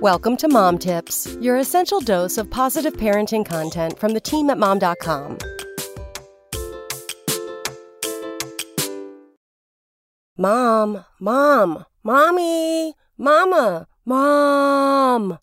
Welcome to Mom Tips, your essential dose of positive parenting content from the team at mom.com. Mom, mom, mommy, mama, mom.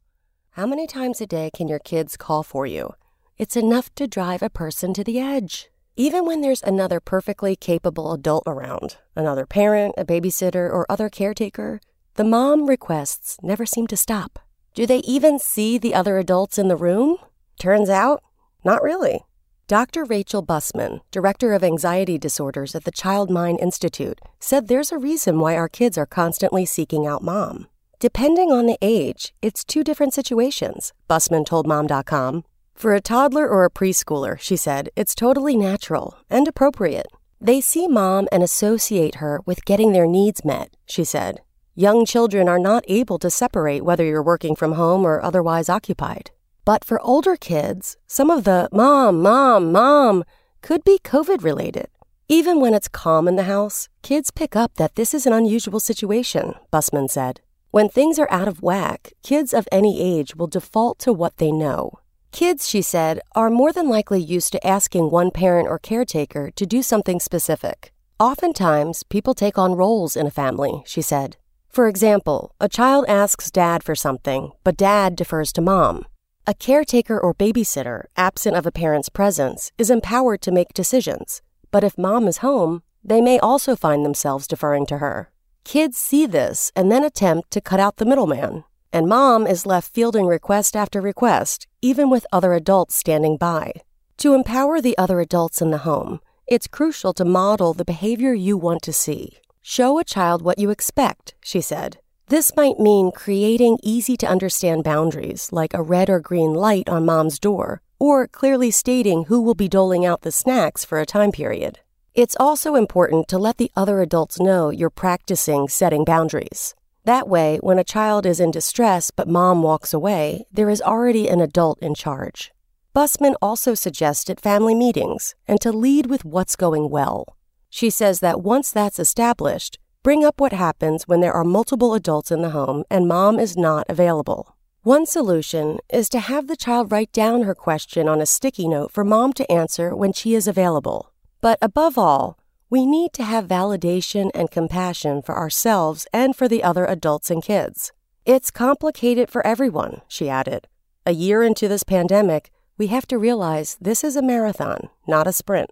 How many times a day can your kids call for you? It's enough to drive a person to the edge. Even when there's another perfectly capable adult around, another parent, a babysitter, or other caretaker, the mom requests never seem to stop. Do they even see the other adults in the room? Turns out, not really. Dr. Rachel Busman, Director of Anxiety Disorders at the Child Mind Institute, said there's a reason why our kids are constantly seeking out mom. Depending on the age, it's two different situations, Busman told Mom.com. For a toddler or a preschooler, she said, it's totally natural and appropriate. They see mom and associate her with getting their needs met, she said. Young children are not able to separate whether you're working from home or otherwise occupied. But for older kids, some of the mom, mom, mom could be COVID related. Even when it's calm in the house, kids pick up that this is an unusual situation, Busman said. When things are out of whack, kids of any age will default to what they know. Kids, she said, are more than likely used to asking one parent or caretaker to do something specific. Oftentimes, people take on roles in a family, she said. For example, a child asks dad for something, but dad defers to mom. A caretaker or babysitter, absent of a parent's presence, is empowered to make decisions. But if mom is home, they may also find themselves deferring to her. Kids see this and then attempt to cut out the middleman. And mom is left fielding request after request, even with other adults standing by. To empower the other adults in the home, it's crucial to model the behavior you want to see. Show a child what you expect, she said. This might mean creating easy to understand boundaries, like a red or green light on mom's door, or clearly stating who will be doling out the snacks for a time period. It's also important to let the other adults know you're practicing setting boundaries. That way, when a child is in distress but mom walks away, there is already an adult in charge. Busman also suggested family meetings and to lead with what's going well. She says that once that's established, bring up what happens when there are multiple adults in the home and mom is not available. One solution is to have the child write down her question on a sticky note for mom to answer when she is available. But above all, we need to have validation and compassion for ourselves and for the other adults and kids. It's complicated for everyone, she added. A year into this pandemic, we have to realize this is a marathon, not a sprint.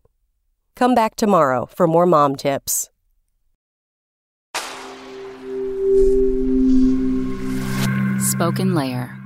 Come back tomorrow for more mom tips. SpokenLayer.